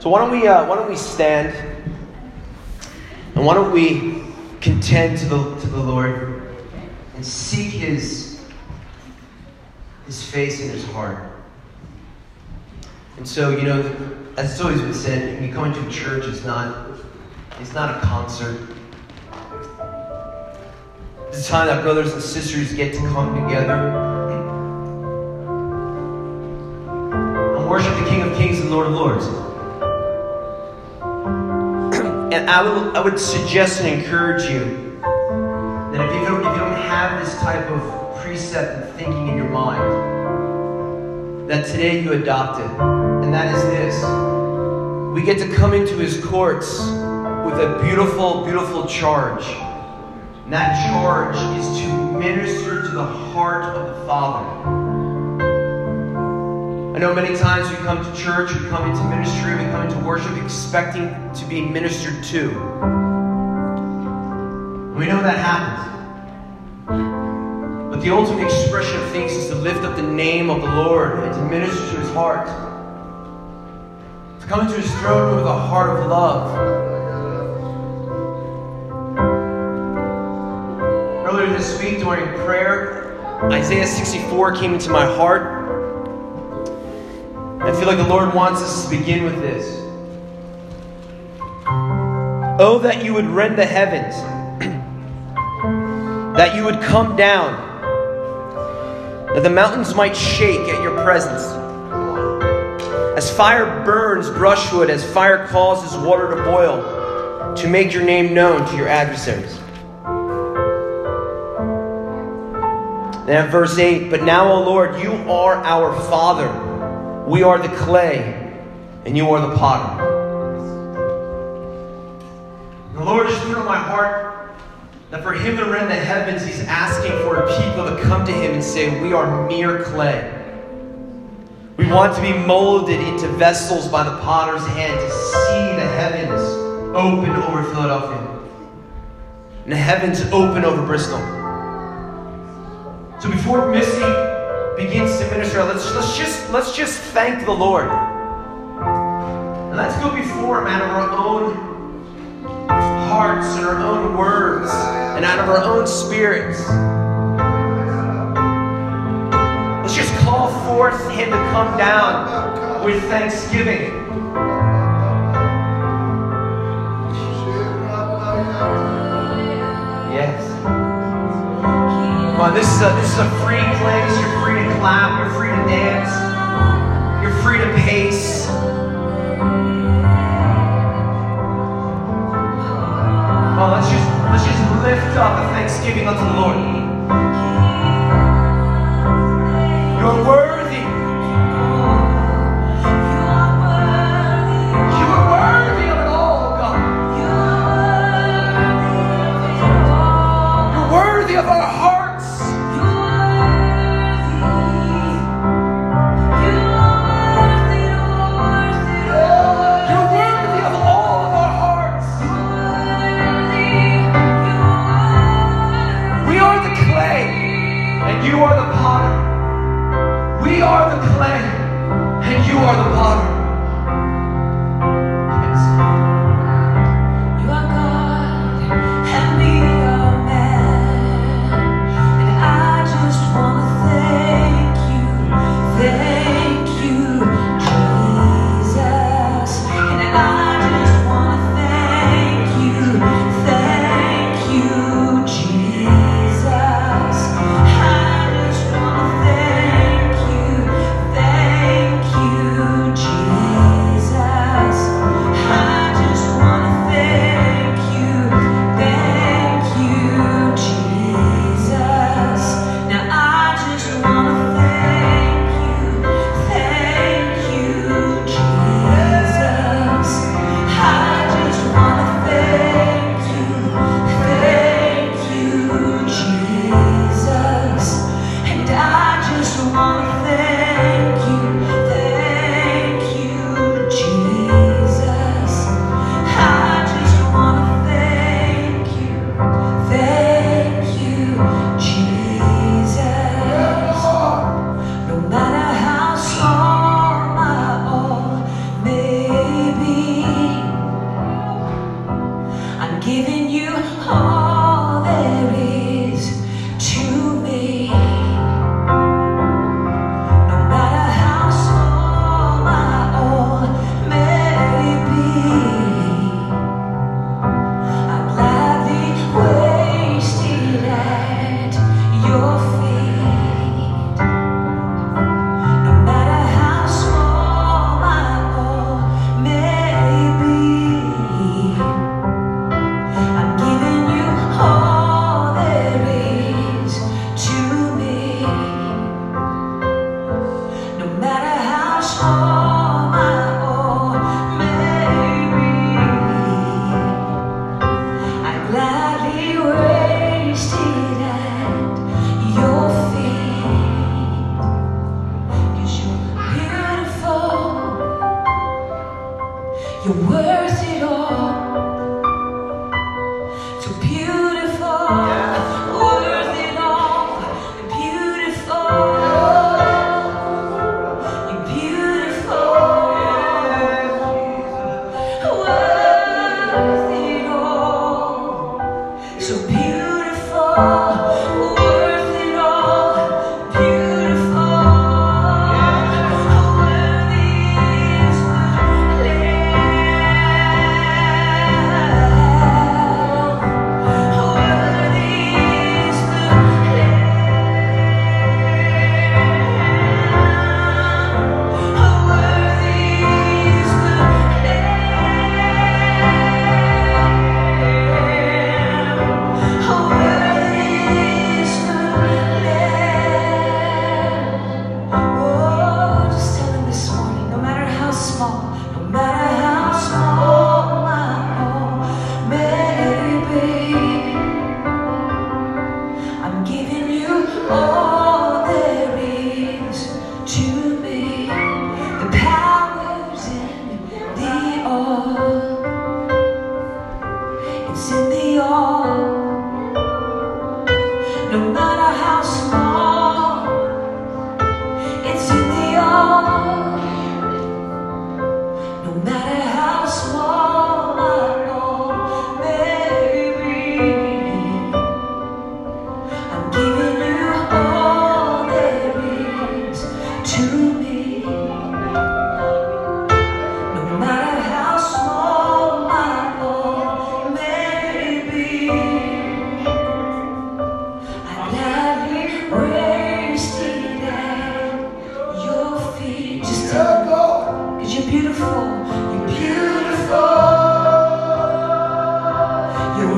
So why don't we uh, why don't we stand and why don't we contend to the to the Lord and seek His His face and His heart. And so you know, as it's always been said, when you come into a church, it's not it's not a concert. It's a time that brothers and sisters get to come together and worship the King of Kings and Lord of Lords. And I would, I would suggest and encourage you that if you, don't, if you don't have this type of precept and thinking in your mind, that today you adopt it. And that is this we get to come into his courts with a beautiful, beautiful charge. And that charge is to minister to the heart of the Father. Know many times we come to church, we come into ministry, we come into worship expecting to be ministered to. We know that happens. But the ultimate expression of things is to lift up the name of the Lord and to minister to his heart. To come into his throne with a heart of love. Earlier this week during prayer, Isaiah 64 came into my heart. I feel like the Lord wants us to begin with this. Oh, that you would rend the heavens, that you would come down, that the mountains might shake at your presence. As fire burns brushwood, as fire causes water to boil, to make your name known to your adversaries. Then verse 8, but now, O Lord, you are our Father. We are the clay, and you are the potter. The Lord has put on my heart that for Him to rend the heavens, He's asking for a people to come to Him and say, We are mere clay. We want to be molded into vessels by the potter's hand to see the heavens open over Philadelphia and the heavens open over Bristol. So before Missy begins to minister, let's, let's just let's just thank the Lord. And let's go before Him out of our own hearts and our own words and out of our own spirits. Let's just call forth Him to come down with thanksgiving. Come on, this is a this is a free place. You're free to clap. You're free to dance. You're free to pace. Come on, let's just let's just lift up a thanksgiving unto the Lord. You're worthy.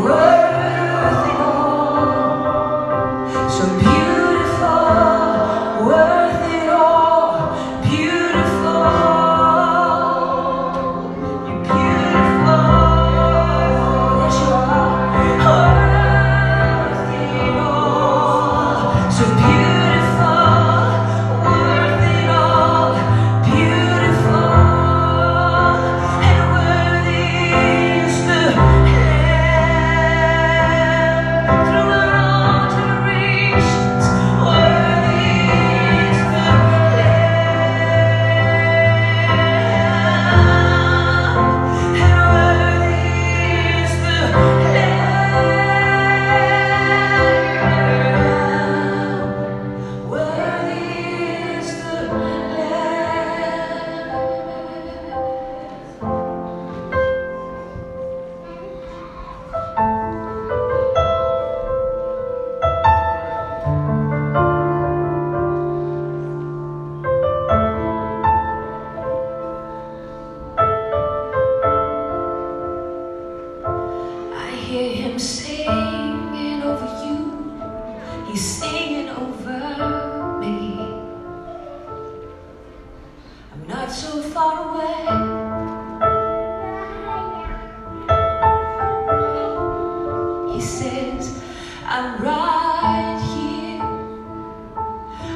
Whoa.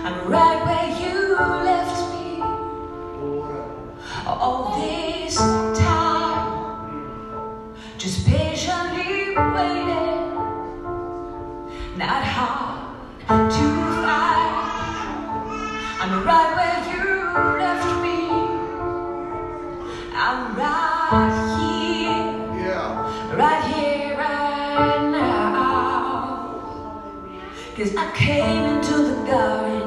I'm right where you left me. All this time, just patiently waiting. Not hard to find. I'm right where you left me. I'm right here. Yeah. Right here, right now. Cause I came into the garden.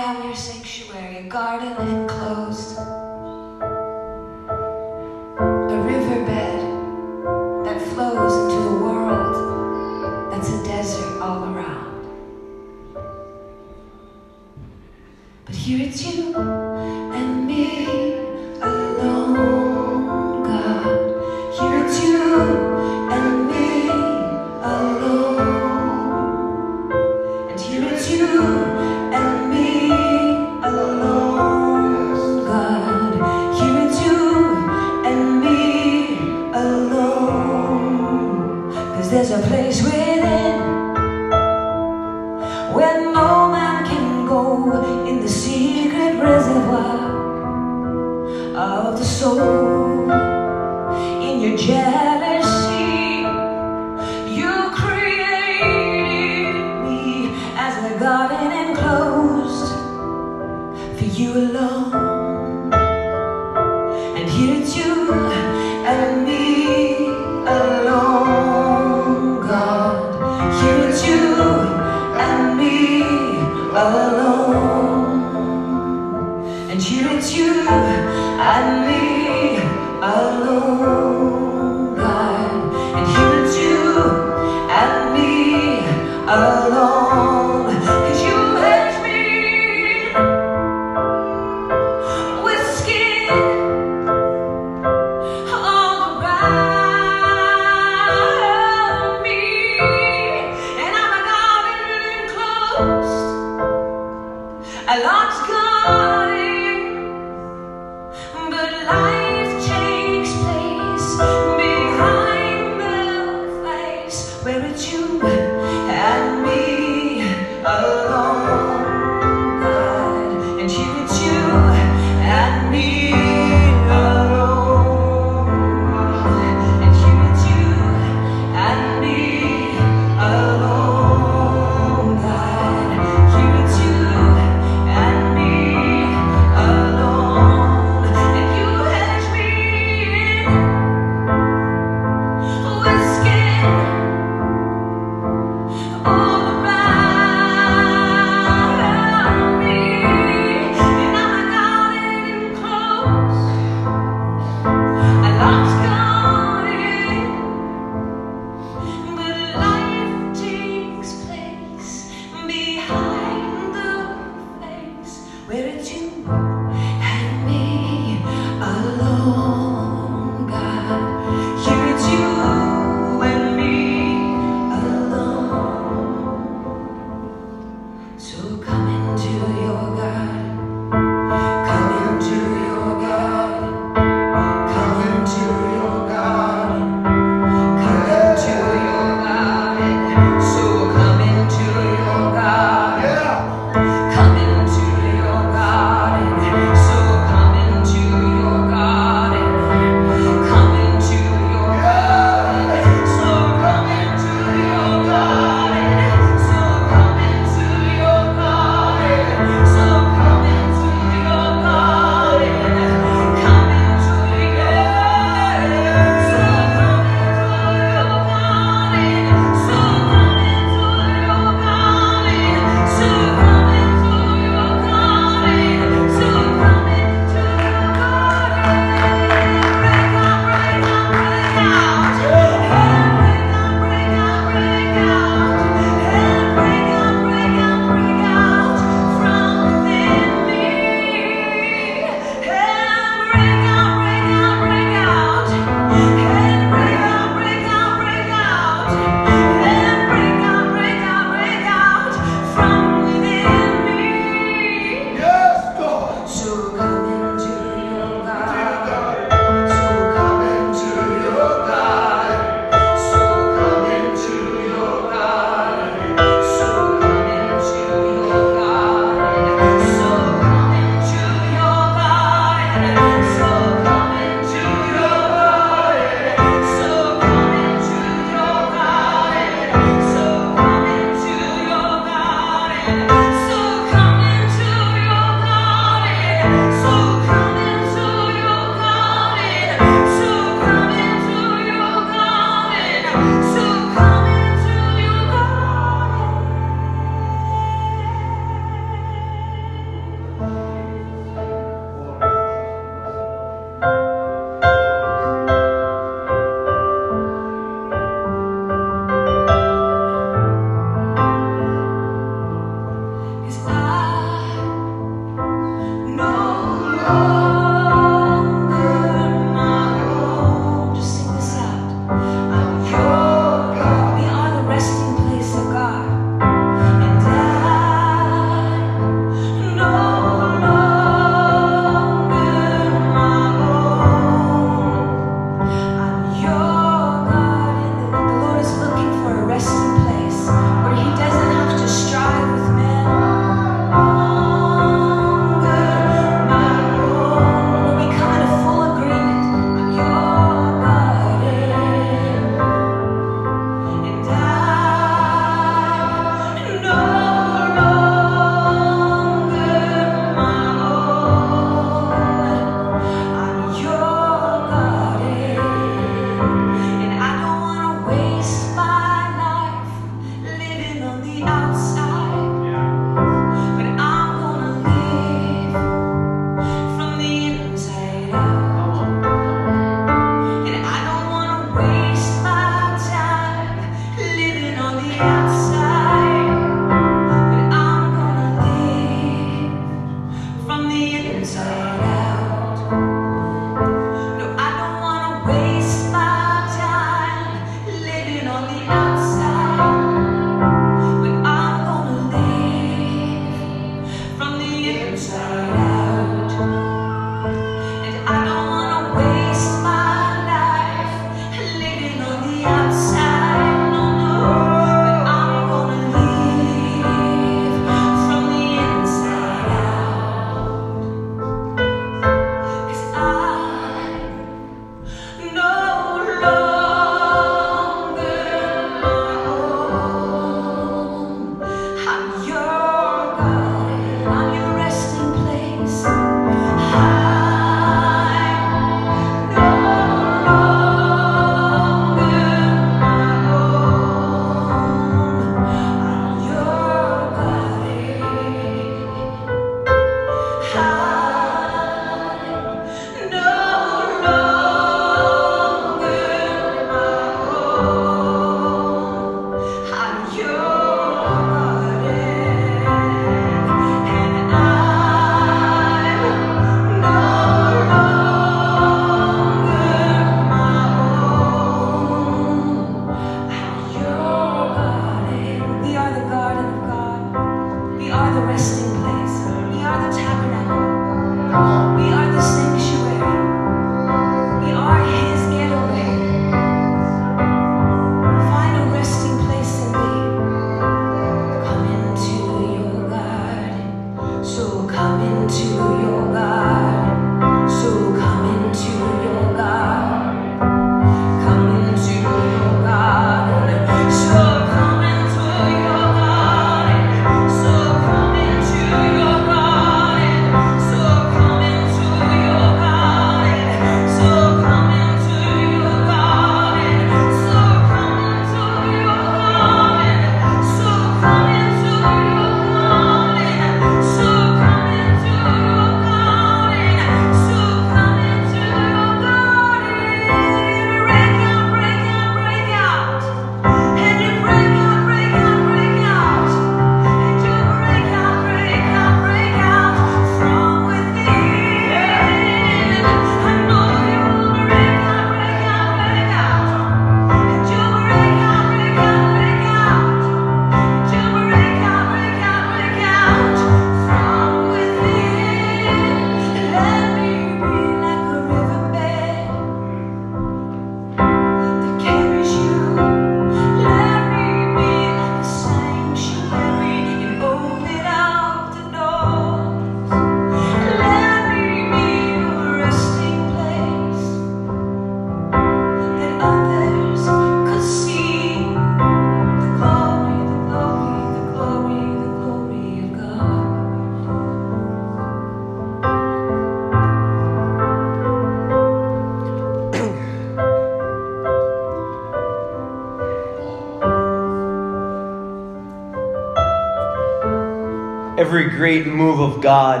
every great move of God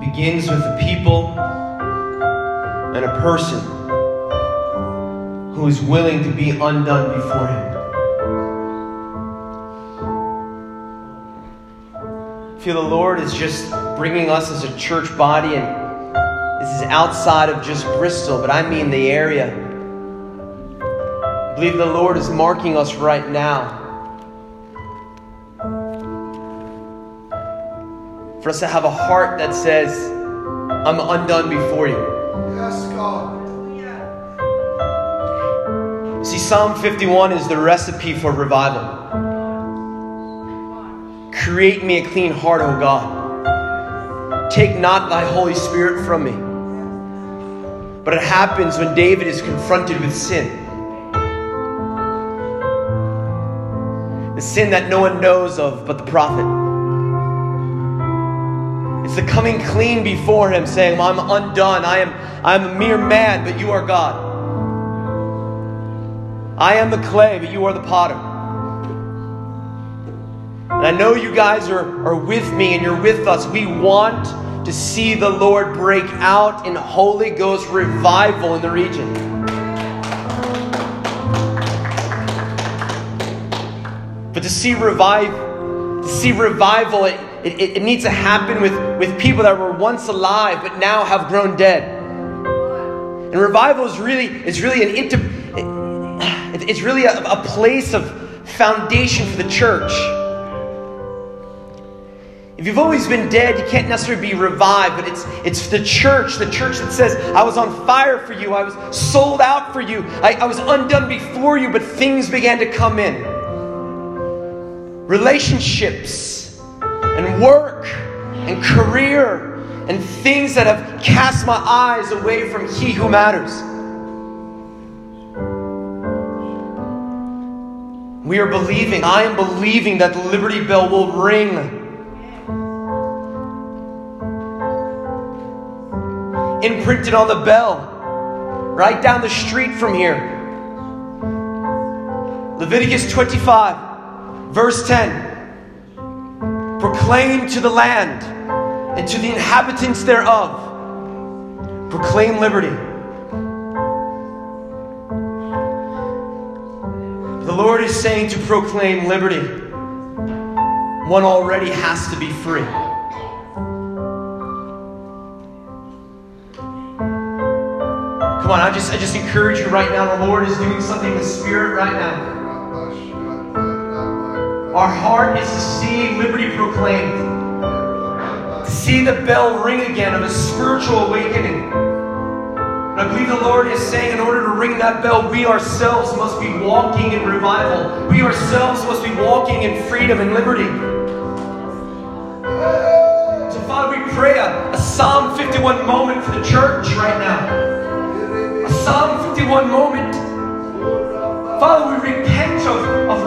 begins with a people and a person who is willing to be undone before Him. I feel the Lord is just bringing us as a church body, and this is outside of just Bristol, but I mean the area. I believe the Lord is marking us right now For us to have a heart that says, I'm undone before you. Yes, God. See, Psalm 51 is the recipe for revival. Create me a clean heart, O God. Take not thy Holy Spirit from me. But it happens when David is confronted with sin. The sin that no one knows of but the prophet. It's the coming clean before him, saying, I'm undone. I am, I am a mere man, but you are God. I am the clay, but you are the potter. And I know you guys are, are with me and you're with us. We want to see the Lord break out in Holy Ghost revival in the region. But to see revive, to see revival, it, it needs to happen with, with people that were once alive but now have grown dead. And revival is really, is really an inter, it's really a, a place of foundation for the church. If you've always been dead, you can't necessarily be revived, but it's, it's the church, the church that says, I was on fire for you, I was sold out for you, I, I was undone before you, but things began to come in. Relationships and work and career and things that have cast my eyes away from He who matters. We are believing, I am believing that the Liberty Bell will ring. Imprinted on the bell, right down the street from here. Leviticus 25, verse 10. Proclaim to the land and to the inhabitants thereof, proclaim liberty. The Lord is saying to proclaim liberty. One already has to be free. Come on, I just I just encourage you right now. The Lord is doing something in the spirit right now. Our heart is to see liberty proclaimed. To see the bell ring again of a spiritual awakening. And I believe the Lord is saying, in order to ring that bell, we ourselves must be walking in revival. We ourselves must be walking in freedom and liberty. So, Father, we pray a, a Psalm 51 moment for the church right now. A Psalm 51 moment. Father, we of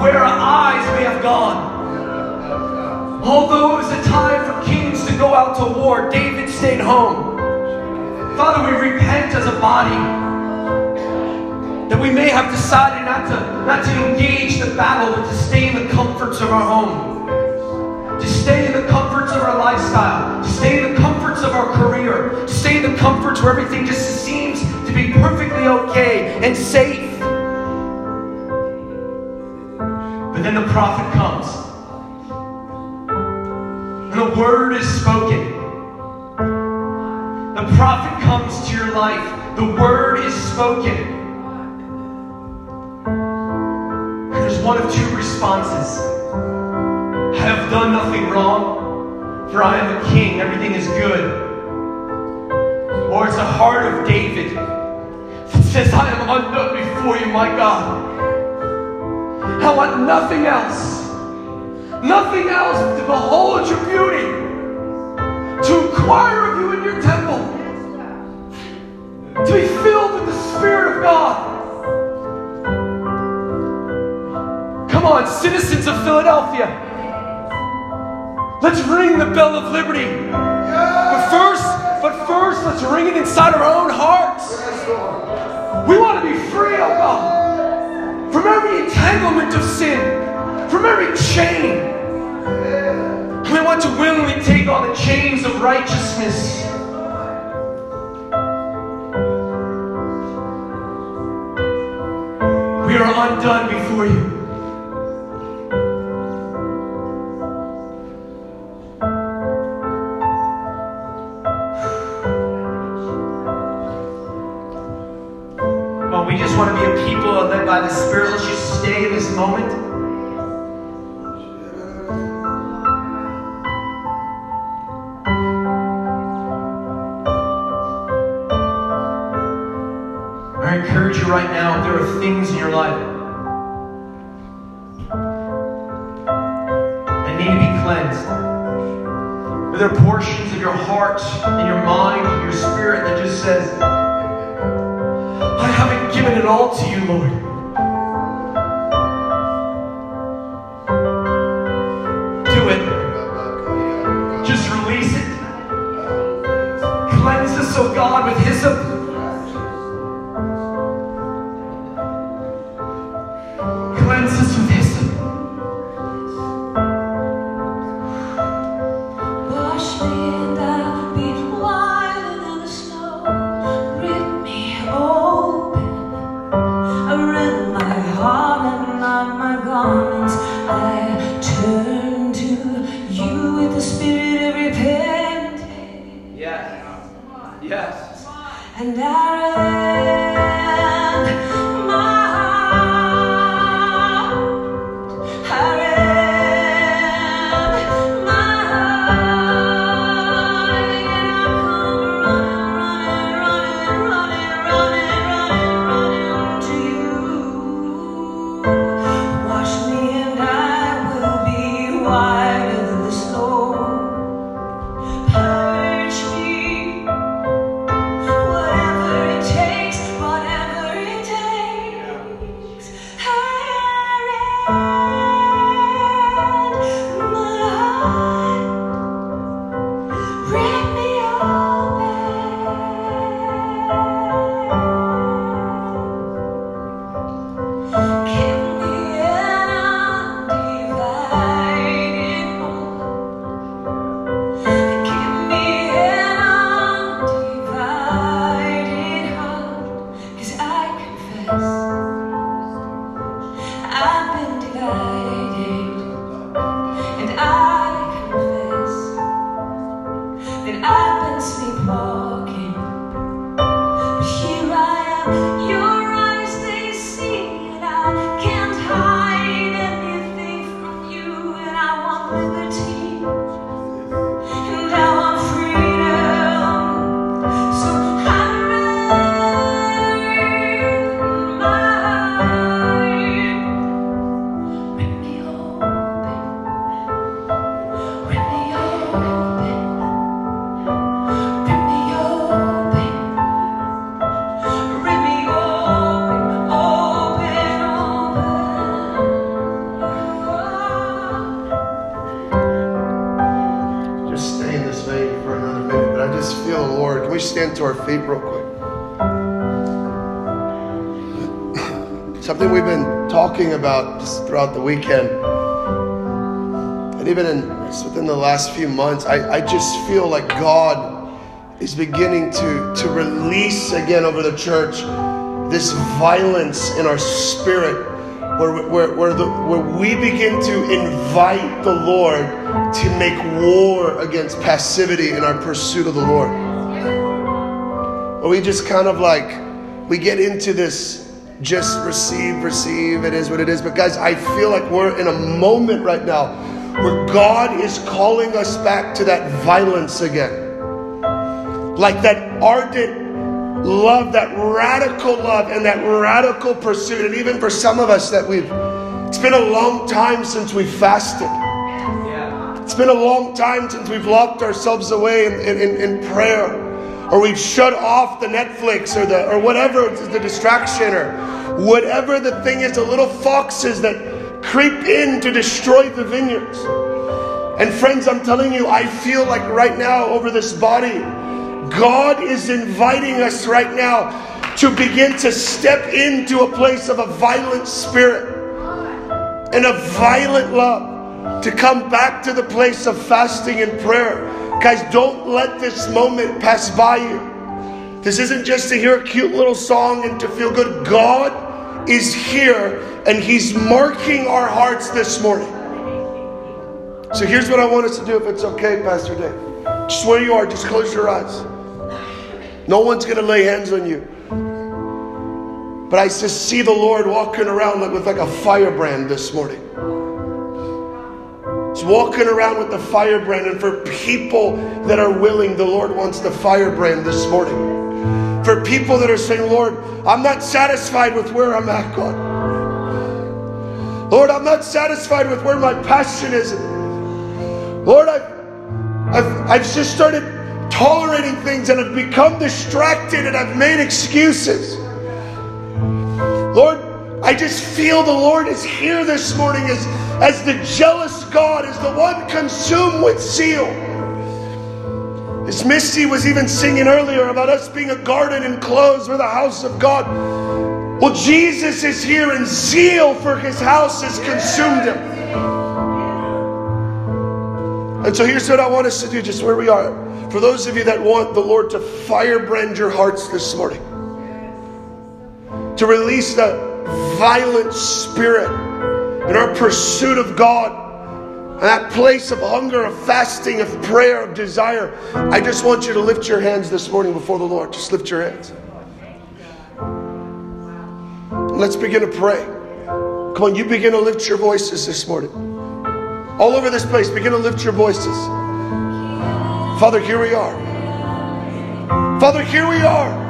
where our eyes may have gone. Although it was a time for kings to go out to war, David stayed home. Father, we repent as a body that we may have decided not to, not to engage the battle, but to stay in the comforts of our home, to stay in the comforts of our lifestyle, to stay in the comforts of our career, to stay in the comforts where everything just seems to be perfectly okay and safe. Then the prophet comes, and the word is spoken. The prophet comes to your life. The word is spoken. There's one of two responses. I have done nothing wrong, for I am a king. Everything is good. Or it's the heart of David that says, I am undone before you, my God. I want nothing else. Nothing else but to behold your beauty to inquire of you in your temple, to be filled with the Spirit of God. Come on, citizens of Philadelphia, let's ring the bell of liberty. But first, but first, let's ring it inside our own hearts. We want to be free, oh God, from every entanglement of sin, from every chain. We want to willingly take on the chains of righteousness. We are undone before you. To you, Lord. I real quick? Something we've been talking about just throughout the weekend, and even in within the last few months, I, I just feel like God is beginning to, to release again over the church this violence in our spirit where, where, where, the, where we begin to invite the Lord to make war against passivity in our pursuit of the Lord. Where we just kind of like, we get into this just receive, receive, it is what it is. But guys, I feel like we're in a moment right now where God is calling us back to that violence again. Like that ardent love, that radical love, and that radical pursuit. And even for some of us that we've, it's been a long time since we fasted. It's been a long time since we've locked ourselves away in, in, in prayer, or we've shut off the Netflix or the or whatever the distraction or whatever the thing is, the little foxes that creep in to destroy the vineyards. And friends, I'm telling you, I feel like right now over this body, God is inviting us right now to begin to step into a place of a violent spirit and a violent love to come back to the place of fasting and prayer. Guys, don't let this moment pass by you. This isn't just to hear a cute little song and to feel good. God is here and He's marking our hearts this morning. So here's what I want us to do if it's okay, Pastor Dave. Just where you are, just close your eyes. No one's going to lay hands on you. But I just see the Lord walking around like, with like a firebrand this morning. Walking around with the firebrand, and for people that are willing, the Lord wants the firebrand this morning. For people that are saying, Lord, I'm not satisfied with where I'm at, God. Lord, I'm not satisfied with where my passion is. Lord, I've, I've, I've just started tolerating things and I've become distracted and I've made excuses. Lord, I just feel the Lord is here this morning as, as the jealous God, as the one consumed with zeal. As Misty was even singing earlier about us being a garden enclosed with the house of God. Well, Jesus is here and zeal for his house has consumed him. And so here's what I want us to do, just where we are. For those of you that want the Lord to firebrand your hearts this morning, to release the violent spirit in our pursuit of God, and that place of hunger, of fasting, of prayer, of desire, I just want you to lift your hands this morning before the Lord. Just lift your hands. Let's begin to pray. Come on, you begin to lift your voices this morning. All over this place, begin to lift your voices. Father, here we are. Father, here we are.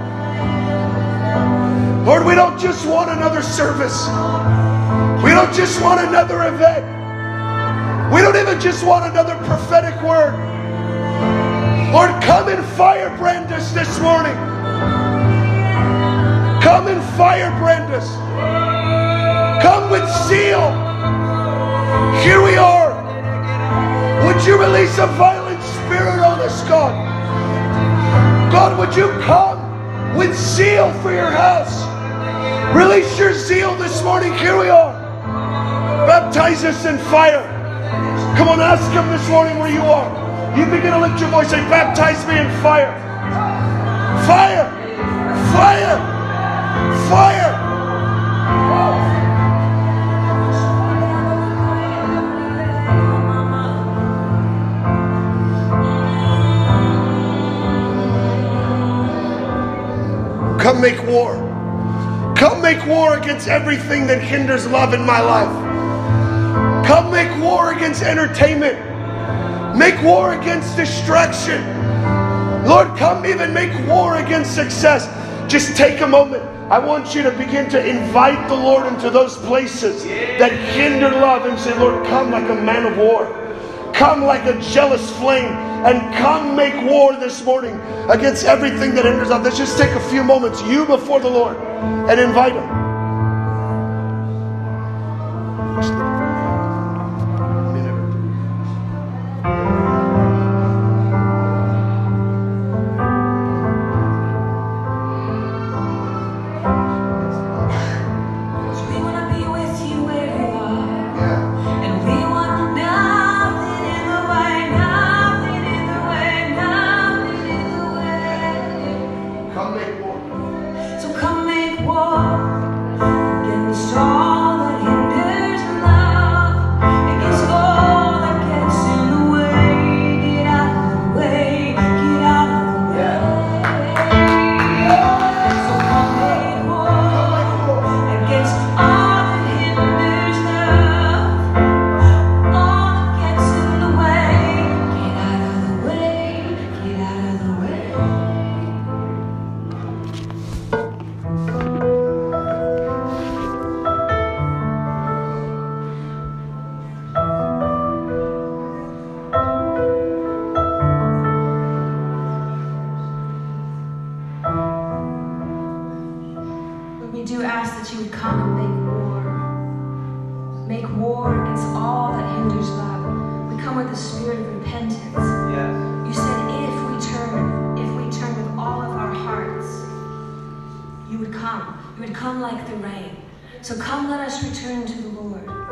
Lord, we don't just want another service. We don't just want another event. We don't even just want another prophetic word. Lord, come and firebrand us this morning. Come and firebrand us. Come with zeal. Here we are. Would you release a violent spirit on us, God? God, would you come with zeal for your house? Release your zeal this morning. Here we are. Baptize us in fire. Come on, ask Him this morning where you are. You begin to lift your voice. Say, Baptize me in fire. Fire. Fire. Fire. Come make war. Come make war against everything that hinders love in my life. Come make war against entertainment. Make war against distraction. Lord, come even make war against success. Just take a moment. I want you to begin to invite the Lord into those places that hinder love and say, Lord, come like a man of war. Come like a jealous flame and come make war this morning against everything that hinders love. Let's just take a few moments, you before the Lord, and invite Him. That you would come and make war. Make war against all that hinders love. We come with a spirit of repentance. You said if we turn, if we turn with all of our hearts, you would come. You would come like the rain. So come, let us return to the Lord.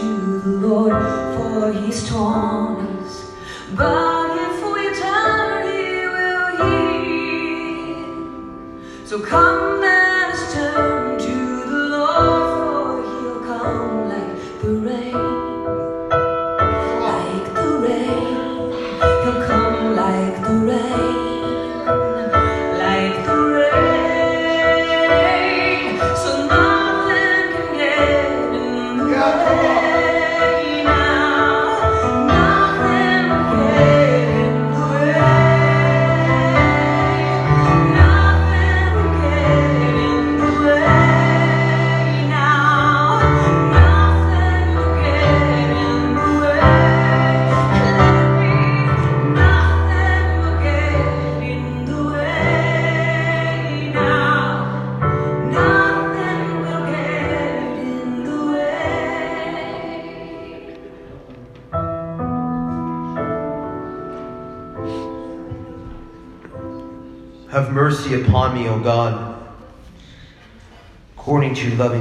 To the Lord, for He's torn. But if we turn, He will heal. So come,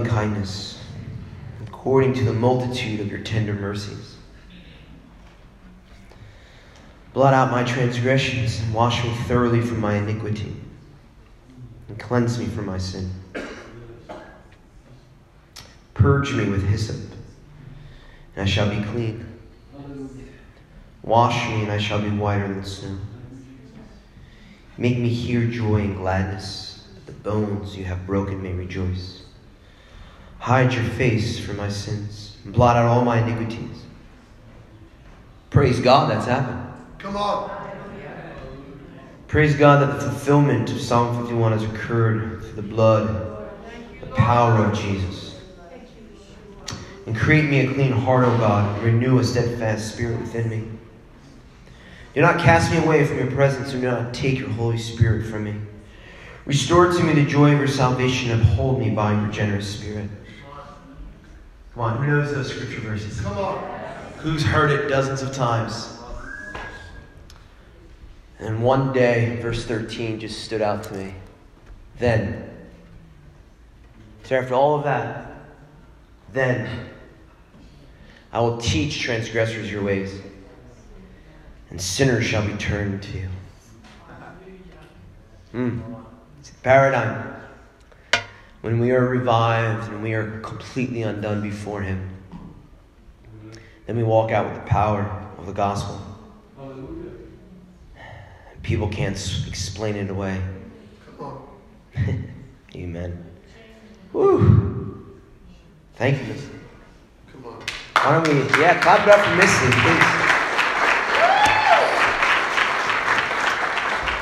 kindness, according to the multitude of your tender mercies. Blot out my transgressions and wash me thoroughly from my iniquity, and cleanse me from my sin. Purge me with hyssop, and I shall be clean. Wash me, and I shall be whiter than snow. Make me hear joy and gladness. that The bones you have broken may rejoice. Hide your face from my sins and blot out all my iniquities. Praise God that's happened. Come on. Praise God that the fulfillment of Psalm 51 has occurred through the blood, the power of Jesus. And create me a clean heart, O God, and renew a steadfast spirit within me. Do not cast me away from your presence, and do not take your Holy Spirit from me. Restore to me the joy of your salvation, and uphold me by your generous spirit. Come on, who knows those scripture verses? Come on. Who's heard it dozens of times? And one day, verse 13 just stood out to me. Then, so after all of that, then I will teach transgressors your ways, and sinners shall be turned to you. Hmm. It's a paradigm. When we are revived and we are completely undone before Him, then we walk out with the power of the gospel. People can't explain it away. Come on. Amen. Woo. Thank you, Missy. Come on. Why don't we, yeah, clap it up for Missy, please.